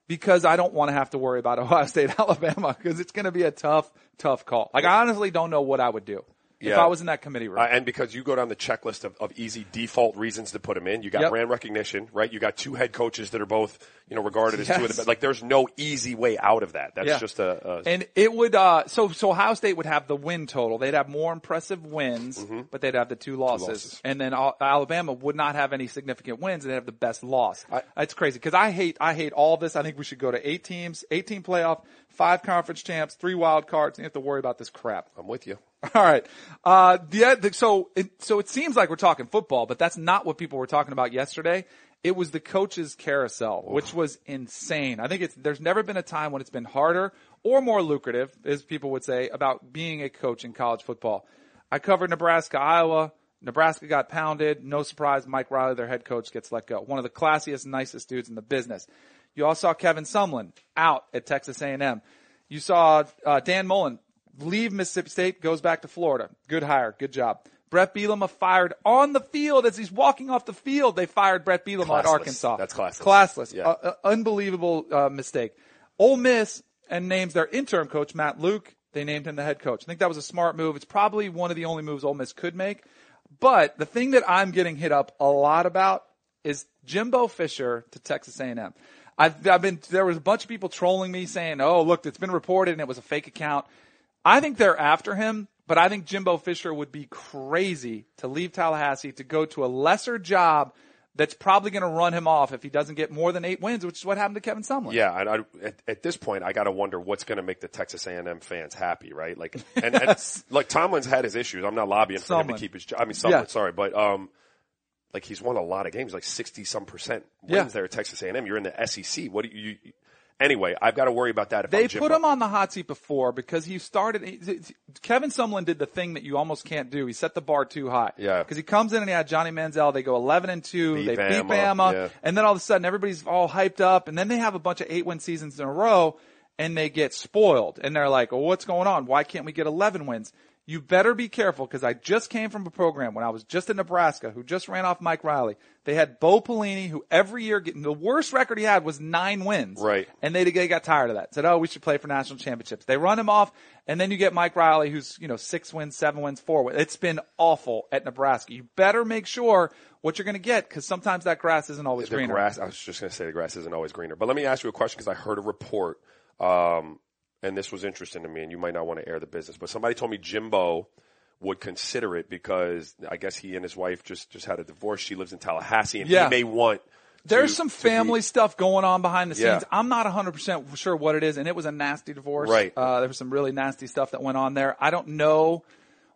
because I don't want to have to worry about Ohio State, Alabama because it's going to be a tough, tough call. Like I honestly don't know what I would do if I was in that committee room. Uh, and because you go down the checklist of, of easy default reasons to put them in, you got Yep. brand recognition, right? You got two head coaches that are both, you know, regarded as two of the best. Like, there's no easy way out of that. That's Yeah. just a, a and it would, uh, so, so Ohio State would have the win total. They'd have more impressive wins, but they'd have the two losses. Mm-hmm. losses. And then Alabama would not have any significant wins and they'd have the best loss. It's crazy. Cause I hate, I hate all this. I think we should go to eight teams, 18 playoff, five conference champs, three wild cards. And you have to worry about this crap. I'm with you. All right. Uh, the, the, so, it, so it seems like we're talking football, but that's not what people were talking about yesterday. It was the coaches carousel, which was insane. I think it's, there's never been a time when it's been harder or more lucrative, as people would say, about being a coach in college football. I covered Nebraska, Iowa. Nebraska got pounded. No surprise. Mike Riley, their head coach, gets let go. One of the classiest, nicest dudes in the business. You all saw Kevin Sumlin out at Texas A&M. You saw uh, Dan Mullen leave Mississippi State, goes back to Florida. Good hire, good job. Bret Bielema fired on the field as he's walking off the field. They fired Bret Bielema at Arkansas. That's classless. Classless. Yeah. Uh, uh, unbelievable uh, mistake. Ole Miss and names their interim coach Matt Luke. They named him the head coach. I think that was a smart move. It's probably one of the only moves Ole Miss could make. But the thing that I'm getting hit up a lot about is Jimbo Fisher to Texas A&M. I've, I've been there was a bunch of people trolling me saying, "Oh, look, it's been reported and it was a fake account." I think they're after him, but I think Jimbo Fisher would be crazy to leave Tallahassee to go to a lesser job that's probably going to run him off if he doesn't get more than eight wins, which is what happened to Kevin Sumlin. Yeah, I, I, at, at this point, I got to wonder what's going to make the Texas A&M fans happy, right? Like, and, Yes. and like Tomlin's had his issues. I'm not lobbying for him to keep his job. I mean, Sumlin, Yeah. sorry, but um, like he's won a lot of games, like sixty some percent wins Yeah. there at Texas A&M. You're in the SEC. What do you? you anyway, I've got to worry about that. If They put him on the hot seat before because he started. he- Kevin Sumlin did the thing that you almost can't do. He set the bar too high. Yeah. Because he comes in and he had Johnny Manziel. They go 11 and 2. Beat they beat Bama, Bama. yeah. And then all of a sudden everybody's all hyped up. And then they have a bunch of eight win seasons in a row and they get spoiled. And they're like, well, what's going on? Why can't we get 11 wins? You better be careful because I just came from a program when I was just in Nebraska who just ran off Mike Riley. They had Bo Pelini who every year getting the worst record he had was nine wins. Right. And they, they got tired of that. Said, oh, we should play for national championships. They run him off, and then you get Mike Riley, who's, you know, six wins, seven wins, four wins. It's been awful at Nebraska. You better make sure what you're going to get, because sometimes that grass isn't always the greener. grass. I was just going to say the grass isn't always greener. But let me ask you a question because I heard a report, um, and this was interesting to me, and you might not want to air the business, but somebody told me Jimbo would consider it because I guess he and his wife just just had a divorce. She lives in Tallahassee, and Yeah. he may want. There's to- some family stuff going on behind the scenes. Yeah. I'm not 100% sure what it is, and it was a nasty divorce. Right. Uh, there was some really nasty stuff that went on there. I don't know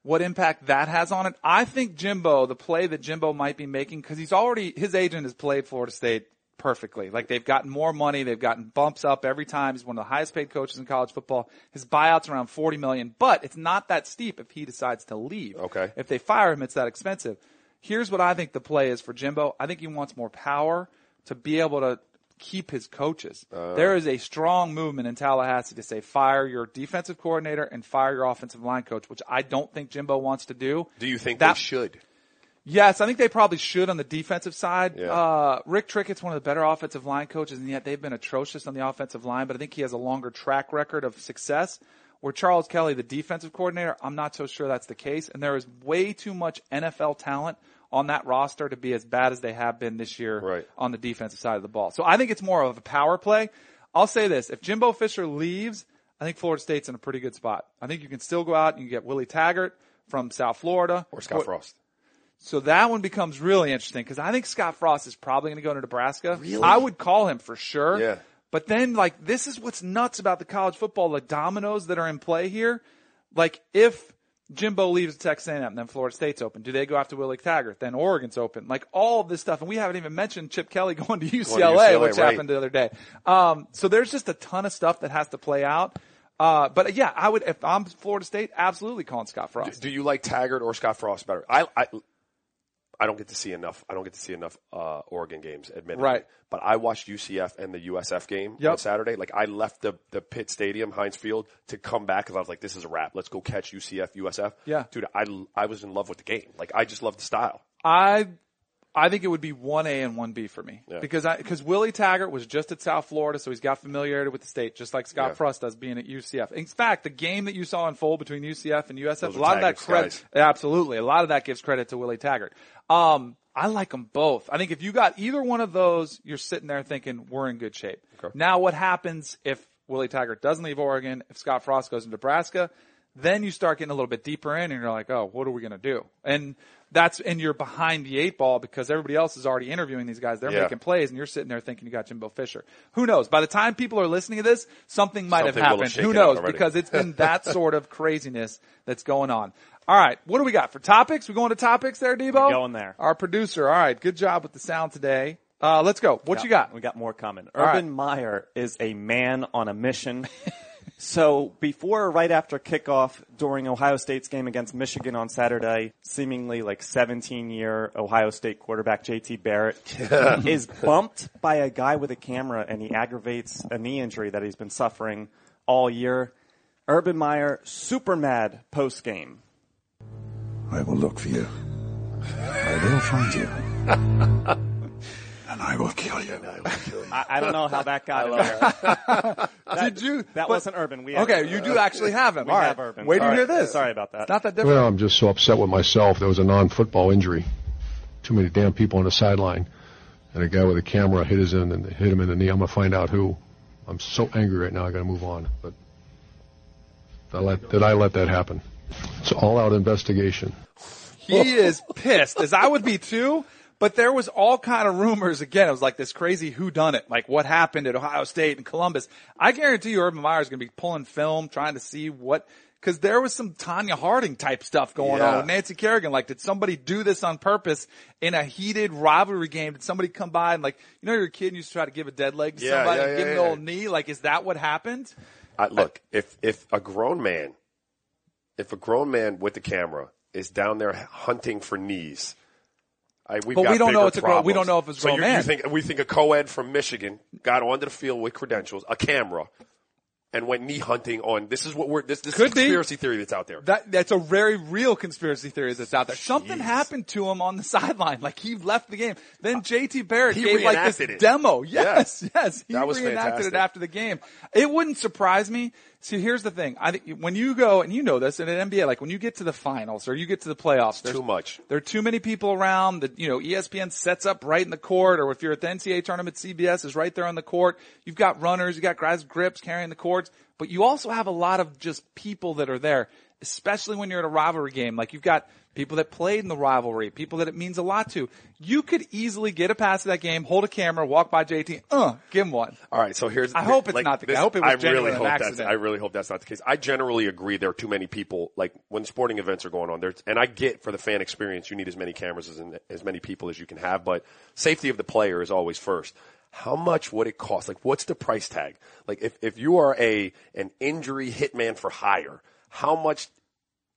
what impact that has on it. I think Jimbo, the play that Jimbo might be making, because he's already, his agent has played Florida State perfectly. Like they've gotten more money, they've gotten bumps up every time. He's one of the highest paid coaches in college football. His buyout's around 40 million, but it's not that steep if he decides to leave. Okay. If they fire him, it's that expensive. Here's what I think the play is for Jimbo. I think he wants more power to be able to keep his coaches. Uh. there is a strong movement in Tallahassee to say fire your defensive coordinator and fire your offensive line coach, which I don't think Jimbo wants to do. Do you think That- they should? Yes, I think they probably should on the defensive side. Yeah. Uh, Rick Trickett's one of the better offensive line coaches, and yet they've been atrocious on the offensive line, but I think he has a longer track record of success. Where Charles Kelly, the defensive coordinator, I'm not so sure that's the case, and there is way too much NFL talent on that roster to be as bad as they have been this year Right. on the defensive side of the ball. So I think it's more of a power play. I'll say this. If Jimbo Fisher leaves, I think Florida State's in a pretty good spot. I think you can still go out and you get Willie Taggart from South Florida. Or Scott Frost. So that one becomes really interesting because I think Scott Frost is probably going to go to Nebraska. Really? I would call him for sure. Yeah. But then, like, this is what's nuts about the college football, the dominoes that are in play here. Like, if Jimbo leaves Texas A&M, then Florida State's open. Do they go after Willie Taggart? Then Oregon's open. Like, all of this stuff. And we haven't even mentioned Chip Kelly going to UCLA, UCLA, which right. happened the other day. Um, so there's just a ton of stuff that has to play out. Uh, but yeah, I would, if I'm Florida State, absolutely calling Scott Frost. Do you like Taggart or Scott Frost better? I, I, I don't get to see enough. I don't get to see enough uh, Oregon games, admittedly. Right. But I watched UCF and the USF game Yep. on Saturday. Like I left the the Pitt Stadium, Heinz Field, to come back because I was like, "This is a wrap. Let's go catch UCF, USF." Yeah. dude, I I was in love with the game. Like I just love the style. I I think it would be one A and one B for me Yeah. because I because Willie Taggart was just at South Florida, so he's got familiarity with the state, just like Scott Yeah. Frost does being at UCF. In fact, the game that you saw unfold between UCF and USF, Those a lot of that credit, absolutely, a lot of that gives credit to Willie Taggart. Um, I like them both. I think if you got either one of those, you're sitting there thinking we're in good shape. Now, what happens if Willie Taggart doesn't leave Oregon? If Scott Frost goes to Nebraska? Then you start getting a little bit deeper in and you're like, oh, what are we going to do? And that's, and you're behind the eight ball because everybody else is already interviewing these guys. They're Yeah. making plays and you're sitting there thinking you got Jimbo Fisher. Who knows? By the time people are listening to this, something might Something have will have happened. Who knows? Because it's been that sort of craziness that's going on. All right. What do we got for topics? We going to topics there, Debo? going there. Our producer. All right. Good job with the sound today. Uh, let's go. What you got? We got more coming. All right. Urban Meyer is a man on a mission. so before or right after kickoff during Ohio State's game against Michigan on Saturday, seemingly like 17 year Ohio State quarterback JT Barrett is bumped by a guy with a camera and he aggravates a knee injury that he's been suffering all year. Urban Meyer super mad post game. I will look for you. I will find you. and I will kill you. I, will kill you. I don't know how that got in there. Did you? That but- wasn't Urban. We have Okay. You do actually have him. We All right. have Urban. Wait to Sorry- hear this. Sorry about that. It's not that different. Well, I'm just so upset with myself. There was a non-football injury. Too many damn people on the sideline, and a guy with a camera hit his in and hit him in the knee. I'm gonna find out who. I'm so angry right now. I gotta move on. But did I let, did I let that happen? It's all-out investigation. He is pissed, as I would be too. But there was all kind of rumors. Again, it was like this crazy who done it, like what happened at Ohio State and Columbus. I guarantee you, Urban Meyer is going to be pulling film, trying to see what. Because there was some Tonya Harding type stuff going on Yeah. with Nancy Kerrigan. Like, did somebody do this on purpose in a heated rivalry game? Did somebody come by and like, you know, you're a kid and you used to try to give a dead leg to Yeah, somebody yeah, and give them the old knee? Like, is that what happened? I, look, if if a grown man, if a grown man with the camera is down there hunting for knees, I, But we don't know it's a we don't know if it's so grown man. Think we think a co-ed from Michigan got onto the field with credentials, a camera, and went knee hunting on. This is what we're. This, this Could is a be. conspiracy theory that's out there. That that's a very real conspiracy theory that's out there. Something happened to him on the sideline, like he left the game. Then uh, JT Barrett He gave like this it. demo. Yes, yes, he That was reenacted fantastic. it after the game. It wouldn't surprise me. See, here's the thing. I think when you go and you know this in an NBA, like when you get to the finals or you get to the playoffs, there's Too much. There are too many people around. That you know, ESPN sets up right in the court, or if you're at the NCAA tournament, CBS is right there on the court. You've got runners, you've got guys grips carrying the courts, but you also have a lot of just people that are there, especially when you're at a rivalry game. Like you've got people that played in the rivalry, people that it means a lot to. You could easily get a pass to that game, hold a camera, walk by JT, uh, give him one. All right, so here's. I hope it's like, not the- I this- hope it was I really hope that's. I really hope that's not the case. I generally agree. There are too many people. Like when sporting events are going on, there's and I get for the fan experience, you need as many cameras as as many people as you can have. But safety of the player is always first. How much would it cost? Like, what's the price tag? Like, if if you are a an injury hitman for hire, how much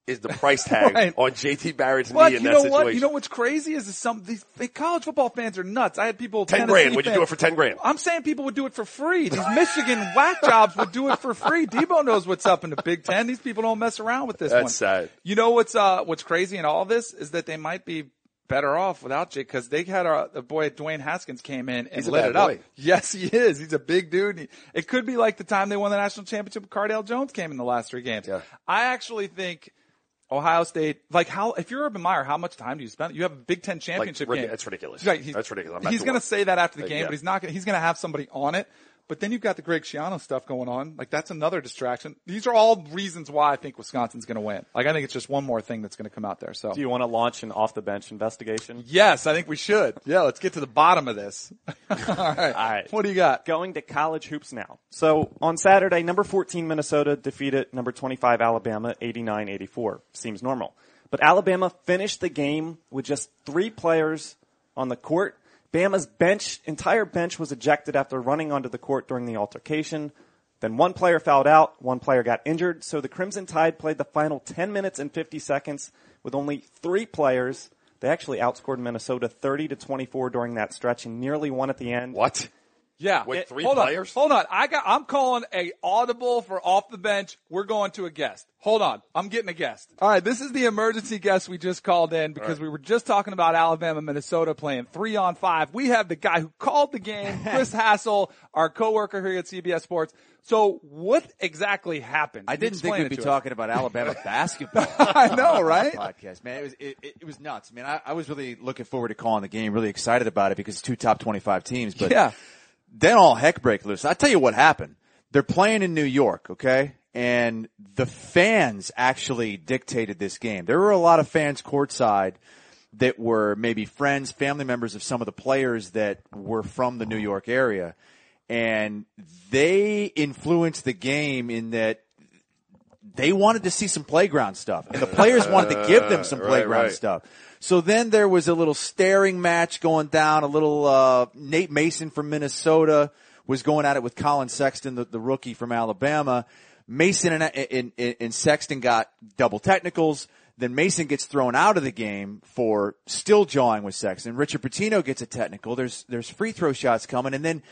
is the price tag Right. on JT Barrett's But knee in you that know situation? what? You know what's crazy is some these the college football fans are nuts. I had people 10 Tennessee grand. Would you do it for 10 grand? I'm saying people would do it for free. These Michigan whack jobs would do it for free. Debo knows what's up in the Big Ten. These people don't mess around with this That's one. sad. You know what's uh what's crazy in all this is that they might be better off without Jake because they had a, the boy Dwayne Haskins came in and He's lit it up. boy. Yes, he is. He's a big dude. He- It could be like the time they won the national championship. Cardale Jones came in the last three games. Yeah. I actually think Ohio State, like how, if you're Urban Meyer, how much time do you spend? You have a Big Ten championship rid- game. that's ridiculous. Right, he's- That's ridiculous. I'm He's going to say that after the Uh, game, yeah. but he's not gonna, he's going to have somebody on it. But then you've got the Greg Schiano stuff going on. Like that's another distraction. These are all reasons why I think Wisconsin's going to win. Like I think it's just one more thing that's going to come out there. So Do you want to launch an off the bench investigation? yes, I think we should. Yeah, let's get to the bottom of this. all right. All right. What do you got? Going to college hoops now. So on Saturday, number 14 Minnesota defeated number 25 Alabama 89-84. Seems normal. But Alabama finished the game with just three players on the court. Bama's bench, entire bench was ejected after running onto the court during the altercation. Then one player fouled out, one player got injured, so the Crimson Tide played the final 10 minutes and 50 seconds with only three players. They actually outscored Minnesota 30 to 24 during that stretch and nearly won at the end. What? Yeah. With It- three hold players? On, hold on. I got, I'm calling a audible for off the bench. We're going to a guest. Hold on. I'm getting a guest. All right. This is the emergency guest we just called in because we were just talking about Alabama, Minnesota playing three on five. We have the guy who called the game, Chris Hassel, our coworker here at CBS Sports. So what exactly happened? I didn't think we'd it be to us? talking about Alabama basketball. I know, right? Podcast, man. It was it, it, it was nuts. I mean, I, I was really looking forward to calling the game, really excited about it because it's two top twenty-five teams. But Yeah. Then all heck break loose. I tell you what happened. They're playing in New York, okay? And the fans actually dictated this game. There were a lot of fans courtside that were maybe friends, family members of some of the players that were from the New York area. And they influenced the game in that they wanted to see some playground stuff and the players wanted to give them some Right, playground right. stuff. So then there was a little staring match going down, a little, uh, Nate Mason from Minnesota was going at it with Collin Sexton, the, the rookie from Alabama. Mason and, and, and, Sexton got double technicals. Then Mason gets thrown out of the game for still jawing with Sexton. Richard Pitino gets a technical. There's, there's free throw shots coming and then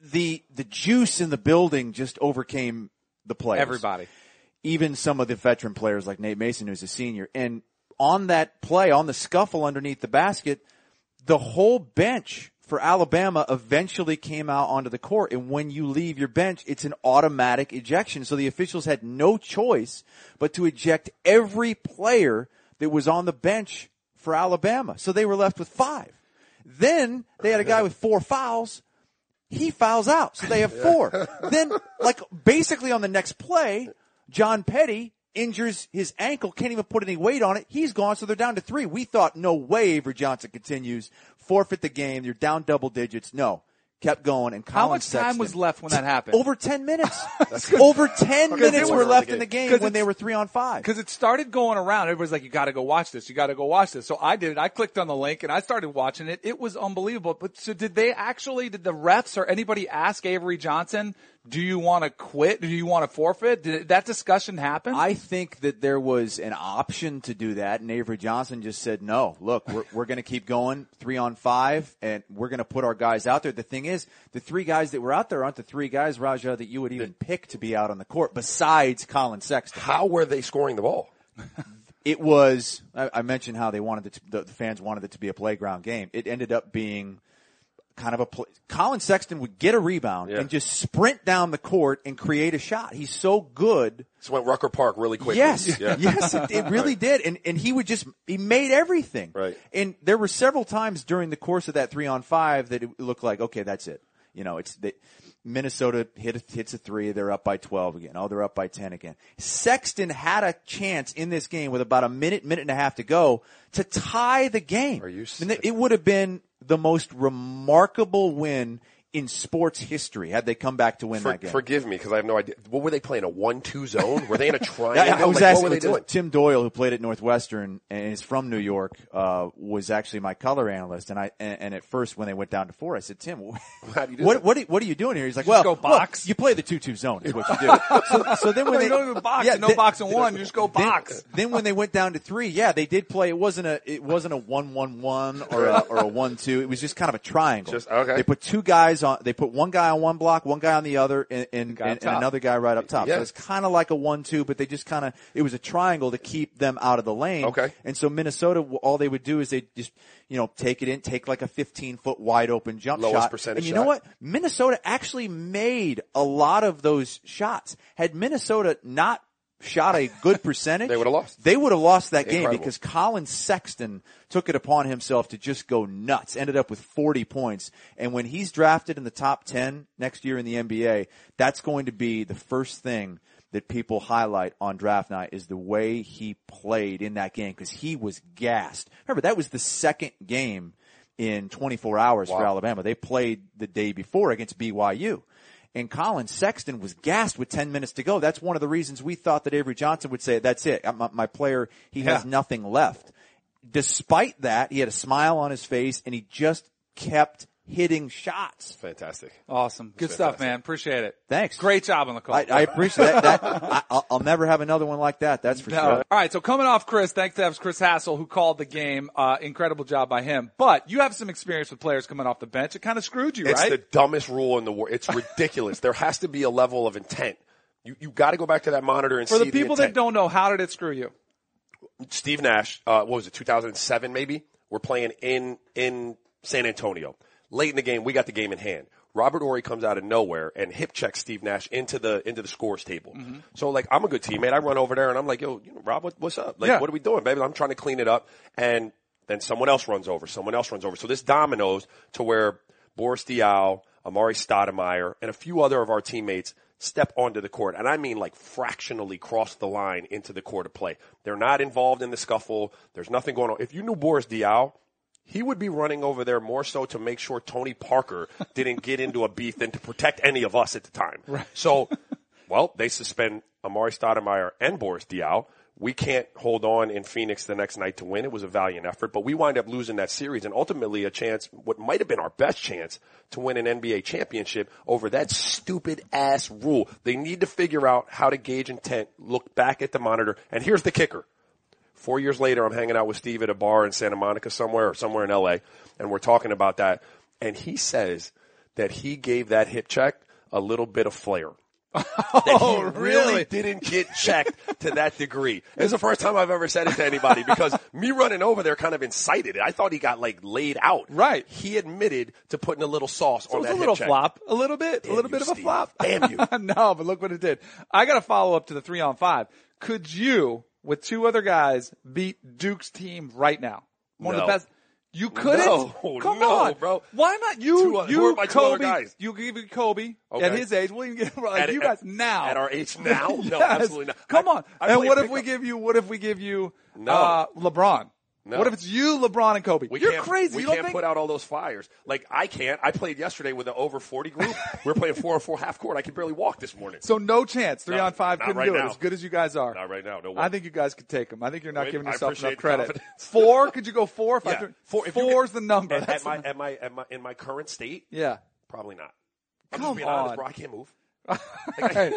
the, the juice in the building just overcame the players Everybody. even some of the veteran players like Nate Mason, who's a senior. And on that play, on the scuffle underneath the basket, the whole bench for Alabama eventually came out onto the court. And when you leave your bench, it's an automatic ejection. So the officials had no choice but to eject every player that was on the bench for Alabama. So they were left with five. Then they had a guy with four fouls he fouls out. So they have four. then, like, basically on the next play, John Petty injures his ankle, can't even put any weight on it. He's gone, so they're down to three. We thought, no way Avery Johnson continues. Forfeit the game. You're down double digits. No. Kept going. And How Colin much time was left when that happened? Over 10 minutes. Over 10 minutes were were- left in the game when they were three on five. Because it started going around. Everybody's like, you gotta go watch this. You gotta go watch this. So I did it. I clicked on the link and I started watching it. It was unbelievable. But so did they actually, did the refs or anybody ask Avery Johnson, do you want to quit? Do you want to forfeit? Did that discussion happen? I think that there was an option to do that, and Avery Johnson just said, no, look, we're, we're going to keep going three on five, and we're going to put our guys out there. The thing is, the three guys that were out there aren't the three guys, Raja, that you would even pick to be out on the court besides Collin Sexton. How were they scoring the ball? It was, I, I mentioned how they wanted it to, the, the fans wanted it to be a playground game. It ended up being kind of a play. Collin Sexton would get a rebound Yeah. and just sprint down the court and create a shot. He's so good. This went Rucker Park really quickly. Yes, Yeah. yes, it, it really did, and and he would just he made everything. Right. And there were several times during the course of that three on five that it looked like okay, that's it. You know, it's the, Minnesota hit, hits a three, they're up by twelve again. Oh, they're up by ten again. Sexton had a chance in this game with about a minute, minute and a half to go to tie the game. Are you And it would have been the most remarkable win in sports history had they come back to win For, that game. forgive me because I have no idea. What were they playing? A one-two zone? Were they in a triangle? Yeah, I was Like, asking what were they doing? Tim Doyle, who played at Northwestern and is from New York, uh, was actually my color analyst. And I and, and at first when they went down to four, I said, Tim, How do you what what are, what are you doing here? He's like, You well, just go well, box. you play the two two zone is what you do. so, so then when No, they don't even box. yeah, no then- box and one. You just go then- box. Then, when they went down to three, yeah, they did play. It wasn't a it wasn't a one one one or a or a one two. It was just kind of a triangle. Just- okay. They put two guys on. They put one guy on one block, one guy on the other, and and, and, and another guy right up top. Yeah. So it's kind of like a one two, but they just kind of it was a triangle to keep them out of the lane. Okay. And so Minnesota, all they would do is they just you know take it in, take like a fifteen foot wide open jump Lowest shot. percentage and you know what? Minnesota actually made a lot of those shots. Had Minnesota not shot a good percentage, They would've lost. They would have lost that game because Collin Sexton took it upon himself to just go nuts. Ended up with 40 points, and when he's drafted in the top 10 next year in the NBA, that's going to be the first thing that people highlight on draft night is the way he played in that game because he was gassed. Remember that was the second game in 24 hours for Alabama. They played the day before against BYU. And Collin Sexton was gassed with 10 minutes to go. That's one of the reasons we thought that Avery Johnson would say, that's it. My, my player, he has nothing left. Despite that, he had a smile on his face and he just kept hitting shots. Fantastic. Awesome. Good stuff, man. Appreciate it. Thanks. Great job on the call. I, I appreciate that. that I, I'll, I'll never have another one like that. That's for No. sure. All right, so coming off Chris, thanks to have Chris Hassel who called the game. Uh, incredible job by him. But you have some experience with players coming off the bench. It kind of screwed you, It's right? It's the dumbest rule in the world. It's ridiculous. there has to be a level of intent. You you got to go back to that monitor and For see the people that intent. don't know, how did it screw you? Steve Nash, uh, what was it, 2007 maybe? We're playing in, in San Antonio. Late in the game, we got the game in hand. Robert Horry comes out of nowhere and hip checks Steve Nash into the, into the scores table. Mm-hmm. So like, I'm a good teammate. I run over there and I'm like, yo, you know, Rob, what, what's up? Like, Yeah. what are we doing, baby? I'm trying to clean it up. And then someone else runs over, someone else runs over. So this dominoes to where Boris Diaw, Amar'e Stoudemire, and a few other of our teammates step onto the court. And I mean like fractionally cross the line into the court of play. They're not involved in the scuffle. There's nothing going on. If you knew Boris Diaw, he would be running over there more so to make sure Tony Parker didn't get into a beef than to protect any of us at the time. So, well, they suspend Amar'e Stoudemire and Boris Diaw. We can't hold on in Phoenix the next night to win. It was a valiant effort, but we wind up losing that series and ultimately a chance, what might have been our best chance to win an NBA championship over that stupid ass rule. They need to figure out how to gauge intent, look back at the monitor, and here's the kicker. Four years later, I'm hanging out with Steve at a bar in Santa Monica somewhere or somewhere in LA, and we're talking about that. And he says that he gave that hip check a little bit of flair. that he oh, really didn't get checked to that degree. It's the first time I've ever said it to anybody because me running over there kind of incited it. I thought he got like laid out. Right. He admitted to putting a little sauce So on it was that a little flop, a little bit, a little you, bit of a flop. Damn you. no, but look what it did. I got to follow up to the three on five. Could you, with two other guys, beat Duke's team right now? One of the best. You couldn't. No, Come no, on, bro. Why not you? Two you, who are my two other Kobe. guys? You give Kobe at his age. We'll get like At- you at- guys now at our age now? No, Yes. absolutely not. Come I- on. I and what if we pickup. give you? What if we give you? No. uh, LeBron. No. What if it's you, LeBron, and Kobe? We You're crazy. We you don't can't think? put out all those fires. Like I can't. I played yesterday with an over forty group. we are playing four on four half court. I could barely walk this morning. so no chance. Three No, on five couldn't right do it. now. As good as you guys are. Not right now. No way. I think you guys could take them. I think you're not Wait, giving yourself enough credit. Four? Could you go four? yeah. Five, Four, you Four's get- the number. At, at my, the- at my at my in my current state, yeah. probably not. I'm Come just being honest, on. bro. I can't move. Like, I,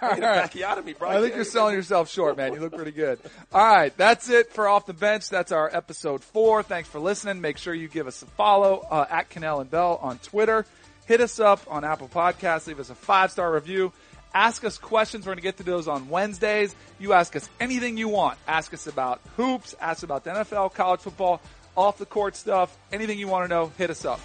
I, back out of me, bro. I think you're selling yourself short, man. You look pretty good. All right, that's it for Off the Bench. That's our episode four. Thanks for listening. Make sure you give us a follow uh, at Kanell and Bell on Twitter. Hit us up on Apple Podcasts. Leave us a five star review. Ask us questions. We're going to get to those on Wednesdays. You ask us anything you want. Ask us about hoops. Ask about the NFL, college football, off the court stuff. Anything you want to know, hit us up.